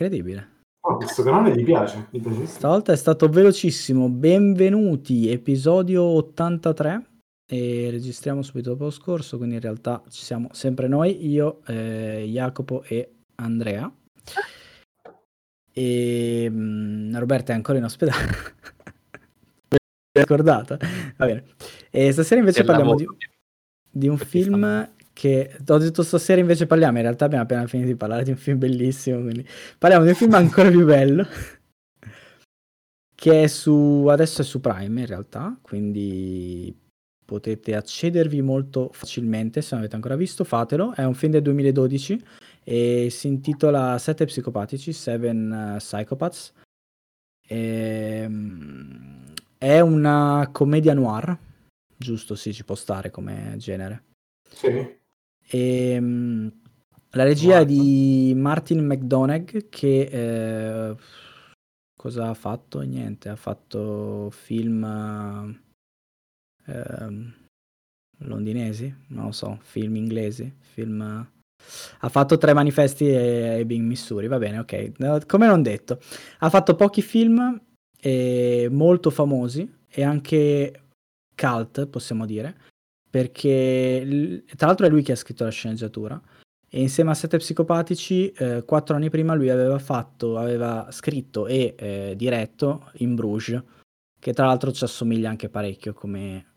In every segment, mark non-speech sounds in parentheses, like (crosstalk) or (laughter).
Incredibile. Oh, questo canale gli piace, gli piace. Stavolta è stato velocissimo. Benvenuti, episodio 83. E registriamo subito dopo lo scorso, quindi in realtà ci siamo sempre noi, io, eh, Jacopo e Andrea. E mh, Roberta è ancora in ospedale. (laughs) ricordata? Va bene. E stasera invece parliamo di, di un film che ho detto stasera invece parliamo, in realtà abbiamo appena finito di parlare di un film bellissimo, quindi parliamo di un film ancora più bello che è su adesso è su Prime in realtà, quindi potete accedervi molto facilmente se non avete ancora visto, fatelo. È un film del 2012 e si intitola Sette psicopatici, Seven eh, Psychopaths. Ehm, è una commedia noir, giusto? Sì, ci può stare come genere. Sì. E, mm, la regia è di Martin McDonagh che eh, cosa ha fatto? Niente, ha fatto film eh, ehm, londinesi, non lo so, film inglesi, film... Ha fatto tre manifesti e Ebbing, Missouri, va bene, ok. Come non detto, ha fatto pochi film eh, molto famosi e anche cult, possiamo dire, perché tra l'altro è lui che ha scritto la sceneggiatura. E insieme a Sette Psicopatici eh, quattro anni prima lui aveva fatto, aveva scritto e eh, diretto In Bruges che tra l'altro ci assomiglia anche parecchio come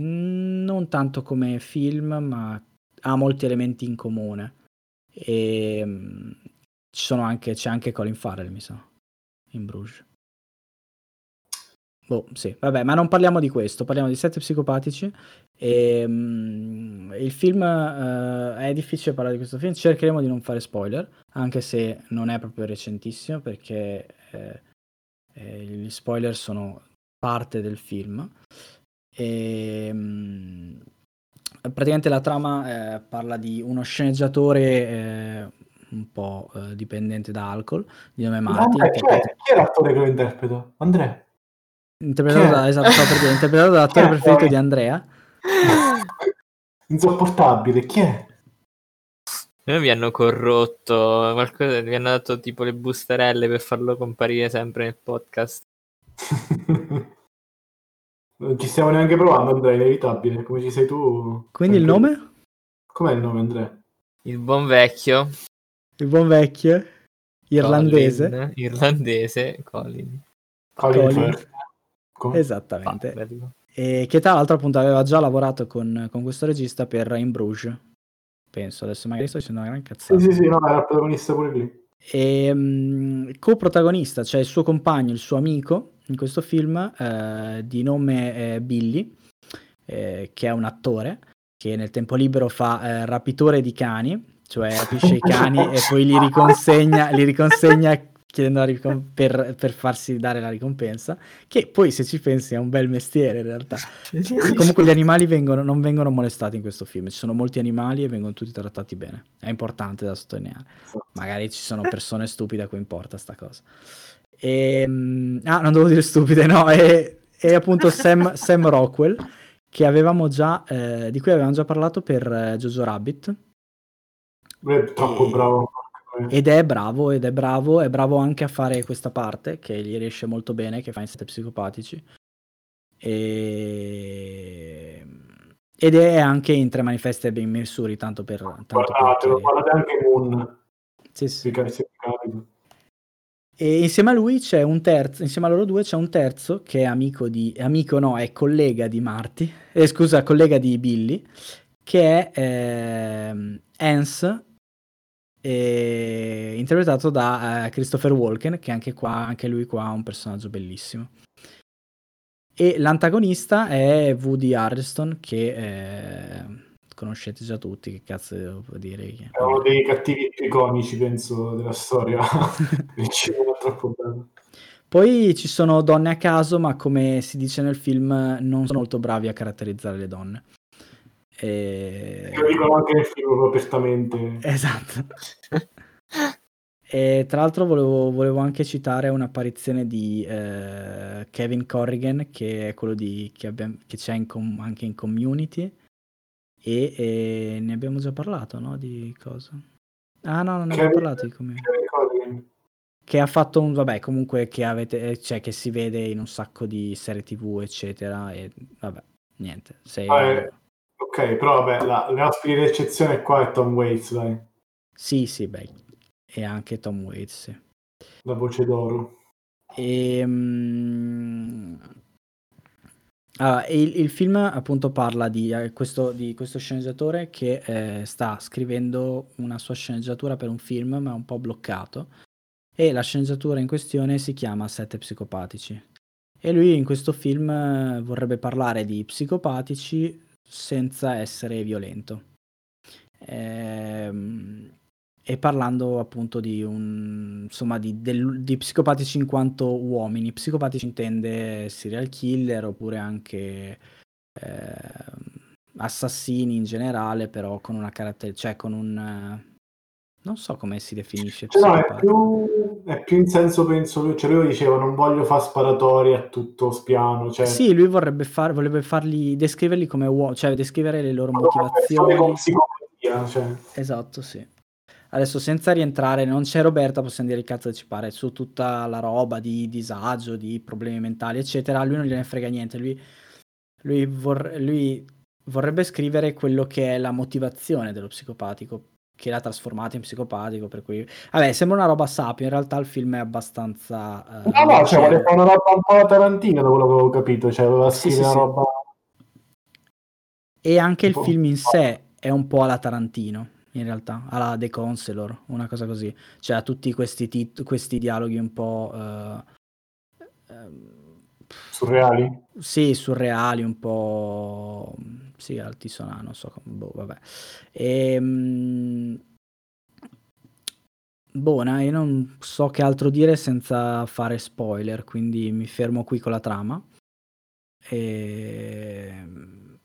mm, non tanto come film ma ha molti elementi in comune. E mm, anche, c'è anche Colin Farrell mi sa in Bruges Boh, sì, vabbè, ma non parliamo di questo, parliamo di Sette Psicopatici e, mm, il film eh, è difficile parlare di questo film, cercheremo di non fare spoiler, anche se non è proprio recentissimo perché eh, eh, gli spoiler sono parte del film. E, mm, praticamente la trama eh, parla di uno sceneggiatore eh, un po' eh, dipendente da alcol, di nome Martin, chi, è, chi è l'attore che lo interpreta? Andrea. Interpretato, da, esatto, stavo per interpretato dall'attore è? preferito di Andrea. (laughs) Insopportabile, chi è? Noi mi hanno corrotto, qualcosa, mi hanno dato tipo le bustarelle per farlo comparire sempre nel podcast. Non (laughs) ci stiamo neanche provando, Andrea, è inevitabile. Come ci sei tu? Quindi il nome? Com'è il nome, Andrea? Il buon vecchio Il buon vecchio irlandese. Colin, irlandese Colin. Colin Colin. Come? Esattamente. Farrell. E che tra l'altro appunto aveva già lavorato con, con questo regista per In Bruges. Penso, adesso magari sto dicendo una gran cazzata. Sì, sì, sì, no, era il protagonista pure lì. E mm, coprotagonista, cioè il suo compagno, il suo amico in questo film eh, di nome eh, Billy, eh, che è un attore che nel tempo libero fa eh, rapitore di cani, cioè rapisce i cani e poi li riconsegna, li riconsegna (laughs) chiedendo la ricom- per, per farsi dare la ricompensa, che poi se ci pensi è un bel mestiere in realtà. Comunque gli animali vengono- non vengono molestati in questo film, ci sono molti animali e vengono tutti trattati bene, è importante da sottolineare. Magari ci sono persone stupide a cui importa sta cosa. E, mm, ah, non devo dire stupide, no, è, è appunto Sam, Sam Rockwell, che avevamo già, eh, di cui avevamo già parlato per eh, Jojo Rabbit, è troppo E- bravo. Ed è bravo, ed è bravo, è bravo anche a fare questa parte, che gli riesce molto bene, che fa in Sette Psicopatici. E... Ed è anche in Tre Manifesti e Ben Missouri, tanto per... Tanto per Guardatelo, chiarire. guardate anche Moon. Sì, sì. se. E insieme a lui c'è un terzo, insieme a loro due c'è un terzo che è amico di, amico no, è collega di Marty, eh, scusa, collega di Billy, che è ehm, Hans, eh, interpretato da eh, Christopher Walken, che anche qua, anche lui qua ha un personaggio bellissimo. E l'antagonista è Woody Harrelson, che eh, conoscete già tutti, che cazzo devo dire? È uno dei cattivi più iconici, penso, della storia. (laughs) Cinema è troppo bello. Poi ci sono donne a caso, ma come si dice nel film, non sono molto bravi a caratterizzare le donne. E... Lo dicono anche nel film proprio apertamente. Esatto. E tra l'altro volevo, volevo anche citare un'apparizione di eh, Kevin Corrigan, che è quello di, che, abbiamo- che c'è in com- anche in Community, e, e ne abbiamo già parlato, no? Di cosa? Ah no, non ne abbiamo parlato di Community. Che ha fatto un vabbè comunque che avete eh, cioè che si vede in un sacco di serie tv eccetera e vabbè niente se... ah, eh, ok però vabbè la, l'ospite d'eccezione qua è Tom Waits dai sì sì beh e anche Tom Waits sì. la voce d'oro e, um... Ah, il, il, film appunto parla di, eh, questo, di questo, sceneggiatore che eh, sta scrivendo una sua sceneggiatura per un film ma è un po' bloccato e la sceneggiatura in questione si chiama Sette psicopatici. E lui in questo film eh, vorrebbe parlare di psicopatici senza essere violento. Ehm, e parlando appunto di un insomma di, del, di, psicopatici in quanto uomini. Psicopatici intende serial killer oppure anche eh, assassini in generale, però con una caratteristica, cioè con un non so come si definisce. Cioè, no, è più, è più, in senso, penso, lui, cioè lui diceva non voglio fare sparatori a tutto spiano. Cioè... Sì, lui vorrebbe, far, vorrebbe farli, descriverli come uomini, cioè descrivere le loro motivazioni. Come cioè. Esatto, sì. Adesso senza rientrare, non c'è Roberta, possiamo dire il cazzo che ci pare, su tutta la roba di disagio, di problemi mentali, eccetera, lui non gliene frega niente, lui, lui, vor, lui vorrebbe scrivere quello che è la motivazione dello psicopatico, che l'ha trasformato in psicopatico, per cui... Vabbè, sembra una roba sapio, in realtà il film è abbastanza... Uh, no, no, cioè vuole fare una roba un po' Tarantino, da quello che avevo capito, cioè voleva sì, sì, una roba... E anche il film in sé è un po' alla Tarantino, in realtà, alla The Counselor, una cosa così. Cioè ha tutti questi, tit- questi dialoghi un po'... Uh, uh, surreali? Sì, surreali, un po' sì, altisonano, non so come, boh, vabbè. Ehm, buona, io non so che altro dire senza fare spoiler, quindi mi fermo qui con la trama. E... Ehm,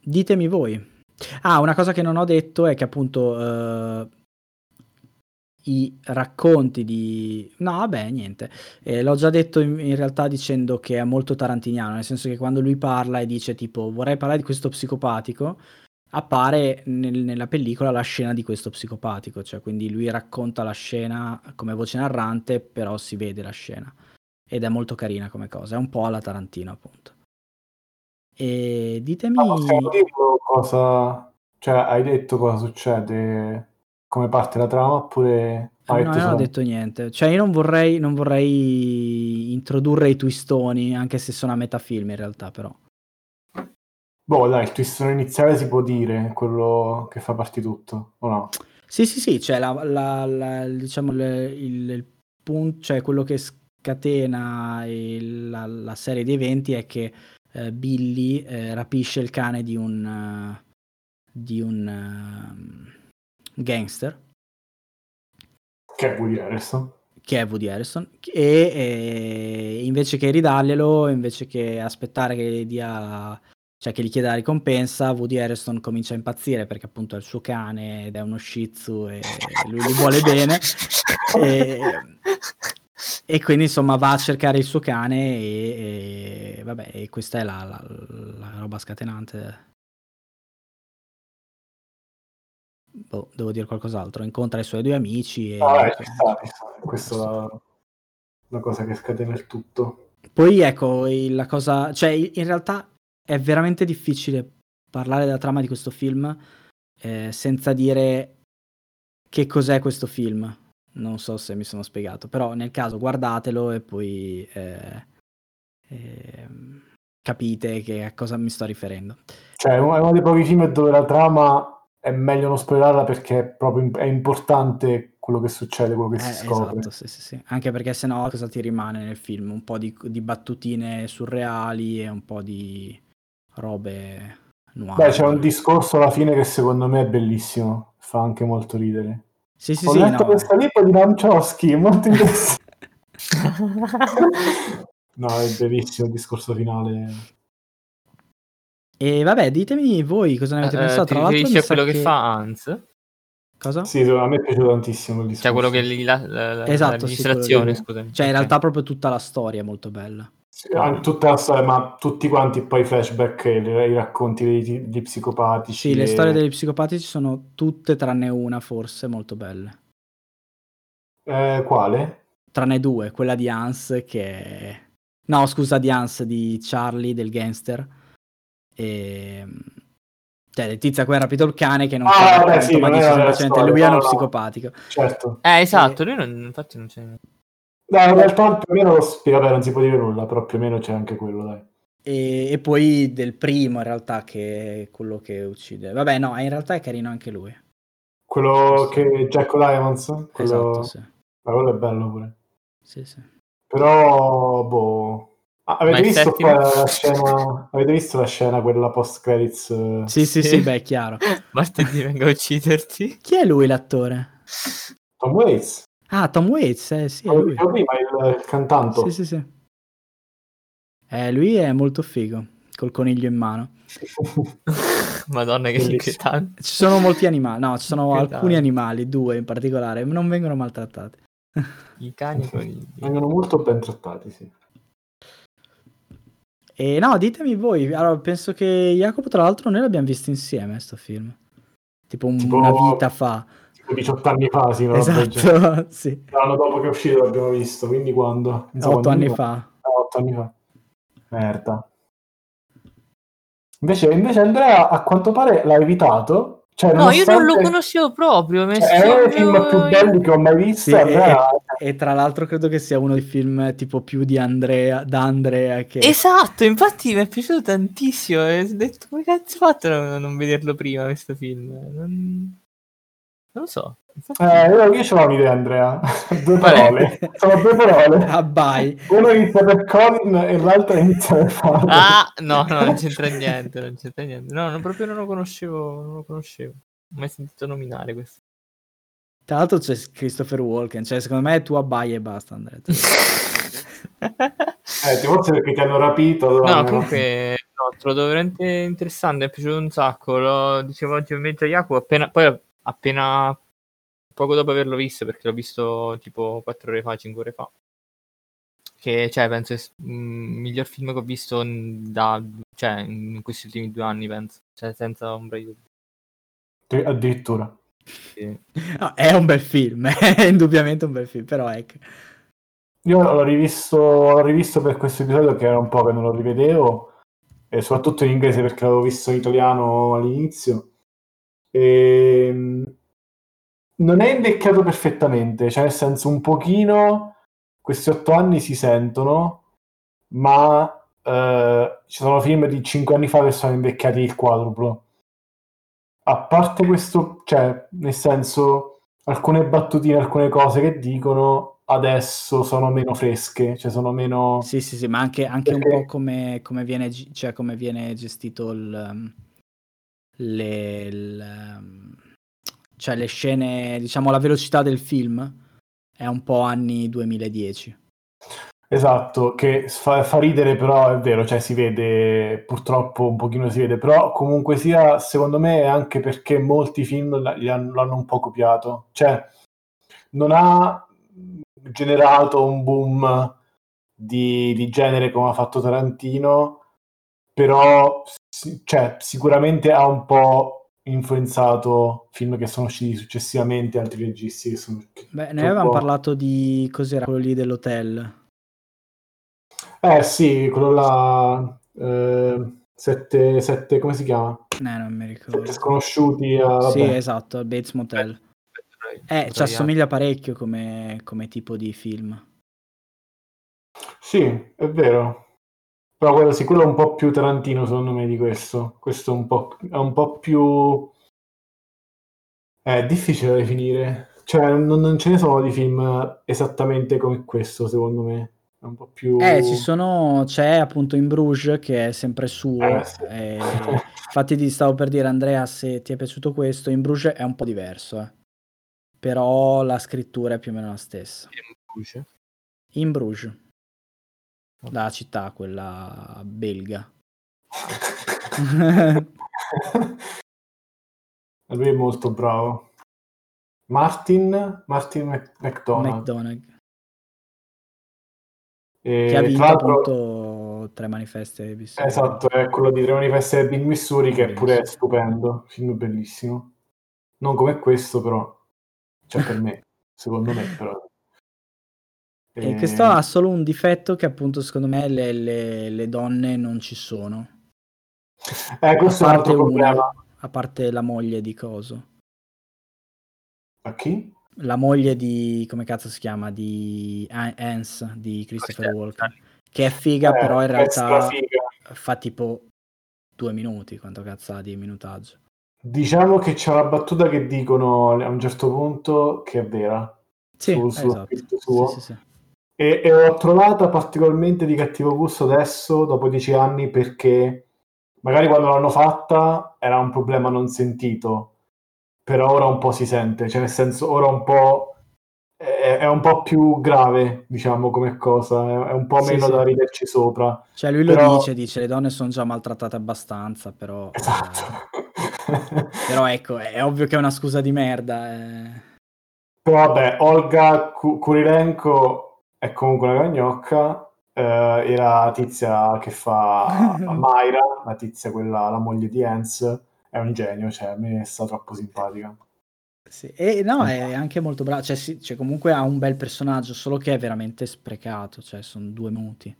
ditemi voi. Ah, una cosa che non ho detto è che appunto uh, i racconti di... No, vabbè, niente. Eh, l'ho già detto in, in, realtà dicendo che è molto tarantiniano, nel senso che quando lui parla e dice tipo vorrei parlare di questo psicopatico, appare nel, nella pellicola la scena di questo psicopatico, cioè quindi lui racconta la scena come voce narrante, però si vede la scena. Ed è molto carina come cosa, è un po' alla Tarantino appunto. E ditemi... Ma cosa... Cioè, hai detto cosa succede come parte la trama oppure... Ah, no, non ho detto niente. Cioè, io non vorrei, non vorrei introdurre i twistoni, anche se sono a metà film in realtà, però. Boh, dai, il twistone iniziale si può dire, quello che fa parte tutto, o no? Sì, sì, sì, cioè, la, la, la, diciamo, il, il, il punto, cioè quello che scatena il, la, la, serie di eventi è che eh, Billy eh, rapisce il cane di un... Uh, di un... Uh, gangster. Che è Woody Harrison. Che è Woody Harrison. E, e invece che ridarglielo, invece che aspettare che dia cioè che gli chiede la ricompensa, Woody Harrison comincia a impazzire perché appunto è il suo cane ed è uno shih tzu e lui gli vuole bene e, e, quindi insomma va a cercare il suo cane e, e vabbè e questa è la, la, la roba scatenante boh, devo dire qualcos'altro, incontra i suoi due amici e... Ah, ecco. questa è una cosa che scatena il tutto. Poi ecco, la cosa... cioè in realtà è veramente difficile parlare della trama di questo film eh, senza dire che cos'è questo film. Non so se mi sono spiegato, però nel caso guardatelo e poi eh, eh, capite che a cosa mi sto riferendo. Cioè, è uno dei pochi film dove la trama è meglio non spoilerarla perché è proprio è importante quello che succede, quello che eh, si scopre. Esatto, sì, sì, sì. Anche perché sennò cosa ti rimane nel film? Un po' di, di battutine surreali e un po' di robe nuove. Beh, c'è un discorso alla fine che secondo me è bellissimo, fa anche molto ridere. Sì, sì, Ho sì, letto no. questa lista di Lancioschi, molto (laughs) interessante. (laughs) no, è bellissimo il discorso finale. E vabbè, ditemi voi cosa ne avete uh, pensato. Tra l'altro, mi quello che... che fa Hans. Cosa? Sì, a me è piaciuto tantissimo il discorso. Cioè quello che lì la, la, esatto, l'amministrazione, sì, scusami. Cioè in realtà proprio tutta la storia è molto bella. Sì, tutta la storia, ma tutti quanti poi i flashback e i racconti degli, degli psicopatici. Sì, e... le storie degli psicopatici sono tutte tranne una forse molto belle. Eh, quale? tranne due, quella di Hans che è... No, scusa, di Hans, di Charlie, del gangster. E... Cioè, il tizio a cui ha rapito il cane che non Ah, fa vabbè, racconto, sì, ma dice semplicemente lui è no, uno no. psicopatico. Certo. Eh, esatto, lui non, infatti non c'è... No, in realtà più o meno lo spiega, vabbè, non si può dire nulla, però più o meno c'è anche quello, dai. E, e poi del primo, in realtà, che è quello che uccide. Vabbè, no, in realtà è carino anche lui. Quello che Jack Diamonds, quello... Esatto, sì. ma quello è bello pure. Sì, sì. Però, boh... Ah, avete, visto settimo? poi la scena, avete visto la scena, quella post credits? eh? Sì, sì, Sì. sì, beh, è chiaro. (laughs) Martedì vengo a ucciderti. Chi è lui l'attore? Tom Waits, Ah, Tom Waits, eh, sì, lui. prima, il, il cantante. Sì, sì, sì. Eh, lui è molto figo, col coniglio in mano. (laughs) Madonna che inquietante. Ci sono molti animali, no, ci sono alcuni animali, due in particolare, non vengono maltrattati. I cani con i... Vengono molto ben trattati, sì. E no, ditemi voi, allora, penso che Jacopo, tra l'altro, noi l'abbiamo visto insieme, sto film. Tipo, un- Tipo- una vita fa. Tipo 18 anni fa, sì. Esatto, (laughs) sì. L'anno dopo che è uscito l'abbiamo visto, quindi quando? Otto quando anni fa. fa. Ah, otto anni fa. Merda. Invece, invece Andrea, a quanto pare l'ha evitato. Cioè, No, io non lo nonostante- conoscevo proprio. è cioè, è uno dei film più belli che ho mai visto. Sì, Andrea, e tra l'altro credo che sia uno dei film tipo più di Andrea, da Andrea che... Esatto, infatti mi è piaciuto tantissimo. E ho detto, come cazzo ho fatto a non, vederlo prima questo film? Non, non lo so. Infatti- eh, io, io ce l'ho un'idea, Andrea. (laughs) due parole. Sono due parole. (laughs) Abbai. Uno inizia per Colin e l'altro inizia per Fabio. Ah, no, no, non c'entra niente, non c'entra niente. No, non- proprio non lo conoscevo, non lo conoscevo. Non ho mai sentito nominare questo. Tra l'altro c'è Christopher Walken, cioè secondo me tu abbai e basta Andrea. Eh, ti forse perché ti hanno rapito. allora No, no. comunque no, trovo veramente interessante, mi è piaciuto un sacco. Lo dicevo oggi in mezzo a Jacopo, appena, poi appena poco dopo averlo visto, perché l'ho visto tipo 4 ore fa, 5 ore fa. Che cioè, penso è il miglior film che ho visto in- da, cioè, in questi ultimi due anni, penso. Cioè, senza ombra di dubbio. Addirittura. Sì. No, è un bel film, (laughs) è indubbiamente un bel film, però ecco. Io l'ho rivisto, l'ho rivisto per questo episodio che era un po' che non lo rivedevo, e soprattutto in inglese perché l'avevo visto in italiano all'inizio. E... Non è invecchiato perfettamente, cioè nel senso un pochino questi otto anni si sentono, ma eh, ci sono film di cinque anni fa che sono invecchiati il quadruplo. A parte questo, cioè, nel senso, alcune battutine, alcune cose che dicono adesso sono meno fresche, cioè sono meno... Sì, sì, sì, ma anche, anche un Perché- po' come, come viene, cioè, come viene gestito il, um, le, il, um, cioè le scene, diciamo la velocità del film è un po' anni 2010. Esatto, che fa, fa ridere però è vero, cioè si vede, purtroppo un pochino si vede, però comunque sia, secondo me è anche perché molti film la- li hanno- l'hanno un po' copiato, cioè non ha generato un boom di, di genere come ha fatto Tarantino, però cioè, sicuramente ha un po' influenzato film che sono usciti successivamente, altri registi che sono... Beh, un avevamo parlato di cos'era quello lì dell'hotel. Eh sì, quello là, eh, sette, sette, come si chiama? Eh, non mi ricordo. Sette sconosciuti a... Sì, vabbè. esatto, al Bates Motel. Eh, ci Italiano. assomiglia parecchio come, come tipo di film. Sì, è vero. Però quello sì, quello è un po' più Tarantino secondo me di questo. Questo è un po', è un po' più... È difficile da definire. Cioè, non, non ce ne sono di film esattamente come questo, secondo me. È un po' più... Eh, ci sono, c'è appunto in Bruges che è sempre suo. Eh, sì. eh, infatti ti stavo per dire, Andrea, se ti è piaciuto questo, in Bruges è un po' diverso, eh. però la scrittura è più o meno la stessa. Luce. In Bruges, la città, quella belga. (laughs) Lui è molto bravo. Martin, Martin Mc- McDonald. E, che ha vinto appunto tre manifesti. visto? Esatto, è quello di Tre manifesti Big Missouri che pure è Bellissimo. stupendo, film bellissimo. Non come questo però, cioè per me, (laughs) secondo me però. E questo ha solo un difetto che appunto secondo me le, le, le donne non ci sono. Eh, questo a è un parte altro una, problema. a parte la moglie di Coso. A chi? La moglie di, come cazzo si chiama, di Hans, di Christopher Walken. Che è figa, Eh, però in realtà fa tipo due minuti, quanto cazzo ha di minutaggio. Diciamo che c'è una battuta che dicono a un certo punto che è vera. Sì, Sul suo esatto. suo. Sì, sì, sì. E, e l'ho trovata particolarmente di cattivo gusto adesso, dopo dieci anni, perché magari quando l'hanno fatta era un problema non sentito, però ora un po' si sente, cioè nel senso ora un po' è, è un po' più grave, diciamo, come cosa, è, un po' Sì, meno sì. da riderci sopra. Cioè lui lo Però- dice, dice le donne sono già maltrattate abbastanza, però... eh, Esatto. (laughs) però ecco, è ovvio che è una scusa di merda. eh. Però vabbè, Olga Ku- Kurilenko è comunque una cagnocca, eh, e la tizia che fa (laughs) Mayra, la tizia quella, la moglie di Hans, è un genio, cioè a me sta troppo simpatica. Sì, E no, è anche molto bravo, cioè, sì, cioè, comunque ha un bel personaggio, solo che è veramente sprecato, cioè sono due minuti.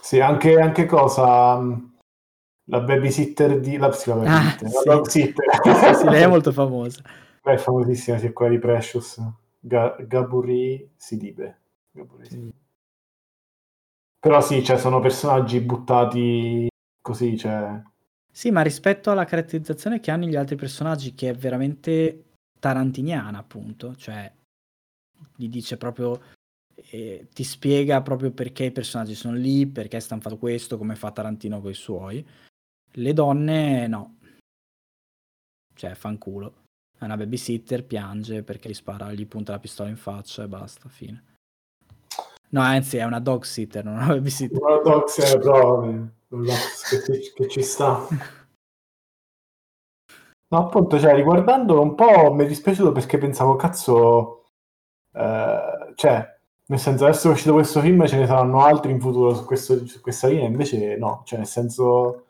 Sì, anche, anche cosa, mh, la babysitter di... La, sì, la Ah, babysitter, sì. la. Sì, sì, lei è molto famosa. Beh, è famosissima, sì, è quella di Precious, Ga- Gaburi Sidibe. Gaburi Sidibe. Però sì, cioè, sono personaggi buttati così, cioè... Sì, ma rispetto alla caratterizzazione che hanno gli altri personaggi, che è veramente tarantiniana, appunto, cioè gli dice proprio, eh, ti spiega proprio perché i personaggi sono lì, perché stanno fatto questo, come fa Tarantino con i suoi. Le donne no. Cioè, fanculo. È una babysitter, piange perché gli spara, gli punta la pistola in faccia e basta, fine. No, anzi, è una dog sitter, non una babysitter. Una proprio un dox che, ci- che ci sta. No, appunto, cioè, riguardando un po' mi è dispiaciuto perché pensavo, cazzo, eh, cioè, nel senso, adesso è uscito questo film ce ne saranno altri in futuro su, questo- su questa linea, invece no, cioè, nel senso,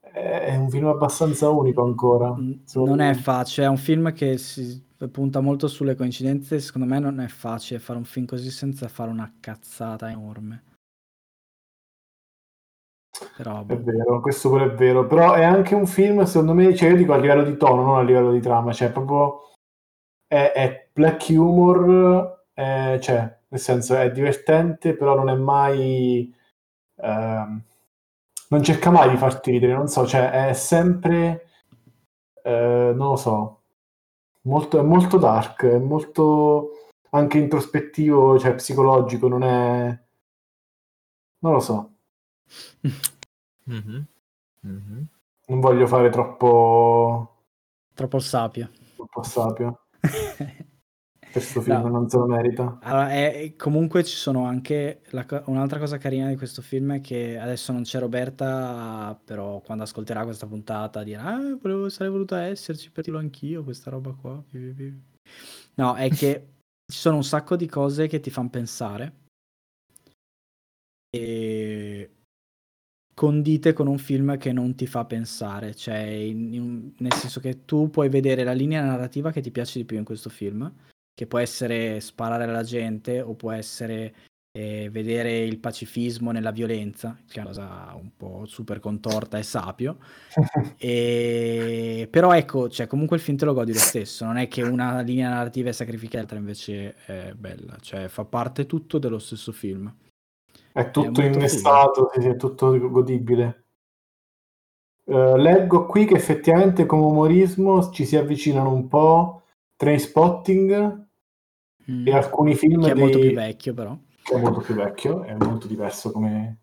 è è un film abbastanza unico ancora. Non è facile, è un film che si punta molto sulle coincidenze, secondo me non è facile fare un film così senza fare una cazzata enorme. Però È vero, questo pure è vero, però è anche un film, secondo me, cioè io dico a livello di tono, non a livello di trama, cioè proprio è, è black humor, è- cioè nel senso è divertente, però non è mai, ehm, non cerca mai di farti ridere, non so, cioè è sempre, eh, non lo so, molto, è molto dark, è molto anche introspettivo, cioè psicologico, non è, non lo so. Mhm. Mhm. Non voglio fare troppo, Troppo sapio. troppo sapio. (laughs) Questo film No. non se lo merita. Allora, è- comunque ci sono anche la un'altra cosa carina di questo film è che adesso non c'è Roberta, però quando ascolterà questa puntata dirà ah, volevo, sarei voluta esserci per dirlo anch'io questa roba qua. pi, pi, pi". No, è che (laughs) ci sono un sacco di cose che ti fanno pensare e condite con un film che non ti fa pensare, cioè in- in- nel senso che tu puoi vedere la linea narrativa che ti piace di più in questo film che può essere sparare alla gente o può essere eh, vedere il pacifismo nella violenza, che è una cosa un po' super contorta e sapio. (laughs) E... Però ecco, cioè, comunque il film te lo godi lo stesso, non è che una linea narrativa è sacrificata, l'altra invece è bella, cioè fa parte tutto dello stesso film. È tutto molto innestato, sì, è tutto godibile. Eh, leggo qui che effettivamente come umorismo ci si avvicinano un po' Trainspotting Mm. e alcuni film Che è dei- molto più vecchio però. che è molto più vecchio, è molto diverso come,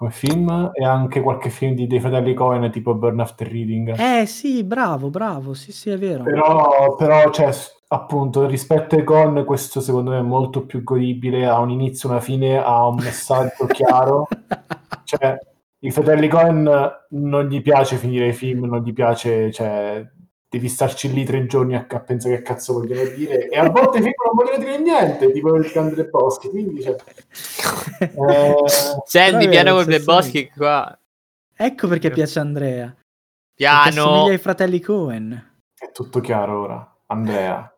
come film, e anche qualche film di, dei fratelli Cohen tipo Burn After Reading. Eh sì, bravo, bravo, sì sì è vero. Però, però cioè, appunto, rispetto ai con, questo secondo me è molto più godibile, ha un inizio, una fine, ha un messaggio (laughs) chiaro. Cioè, i fratelli Cohen non gli piace finire i film, non gli piace, cioè, devi starci lì tre giorni a, a pensare che cazzo vogliono dire, e a volte (laughs) film non vogliono dire niente, tipo il Candre Boschi, quindi, cioè, (laughs) eh, Senti, piano con sì, De sì. Boschi qua. Ecco perché piace Andrea. Piano. assomiglia ai fratelli Cohen. è tutto chiaro ora, Andrea.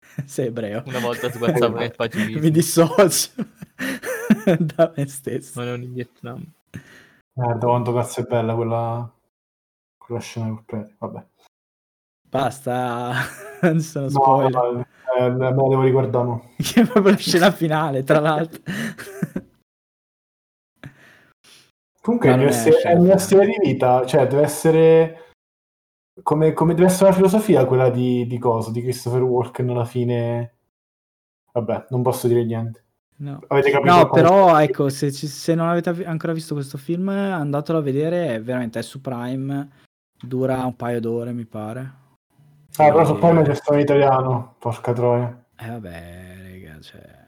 (laughs) Sei ebreo. Una volta su WhatsApp nel pacifismo. Mi dissocio da me stesso. Ma non in Vietnam. Guarda quanto cazzo è bella quella, quella scena col prete. Vabbè. Basta, (laughs) non sono No, spoiler. no, eh, me la devo riguardare. mo. (laughs) Che è proprio la scena finale, tra l'altro. Comunque è non mio, è è stile di vita, cioè deve essere come, come deve essere la filosofia quella di, di cosa, di Christopher Walken alla fine. Vabbè, non posso dire niente. No. Avete capito? No, però ecco, se, se non avete av- ancora visto questo film, andatelo a vedere, è veramente è su Prime, dura un paio d'ore, mi pare. Ah, però E- so poi c'è stato in italiano, porca troia. Eh vabbè, raga, cioè...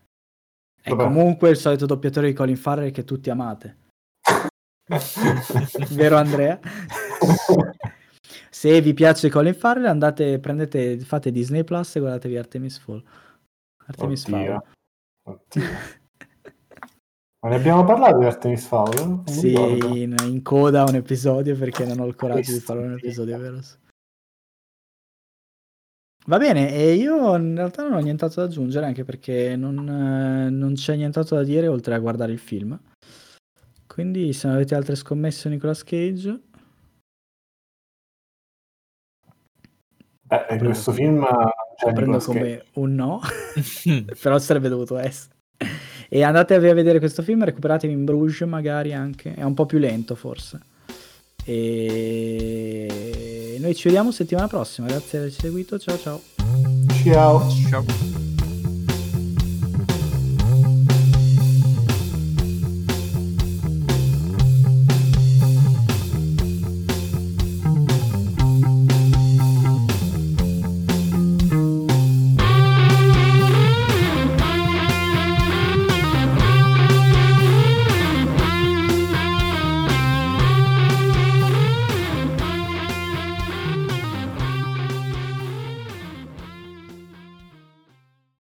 È Vabbè. comunque il solito doppiatore di Colin Farrell che tutti amate. (laughs) Vero Andrea? Se vi piace Colin Farrell, andate, prendete, fate Disney Plus e guardatevi Artemis Fall. Artemis Oddio. Fowl. Oddio. Ma ne abbiamo parlato di Artemis Fowl? Sì, in, in coda un episodio perché non ho il coraggio di Cristo fare un Dio. episodio vero. Va bene, e io in realtà non ho nient'altro da aggiungere anche perché non, eh, non c'è nient'altro da dire oltre a guardare il film. Quindi se non avete altre scommesse su Nicolas Cage, Eh, questo film lo prendo Nicolas Cage. come un no, (laughs) (laughs) però sarebbe dovuto essere. E andatevi a vedere questo film, recuperatevi in Bruges magari anche, è un po' più lento forse. E noi ci vediamo settimana prossima, grazie per averci seguito, ciao ciao. Ciao. Ciao.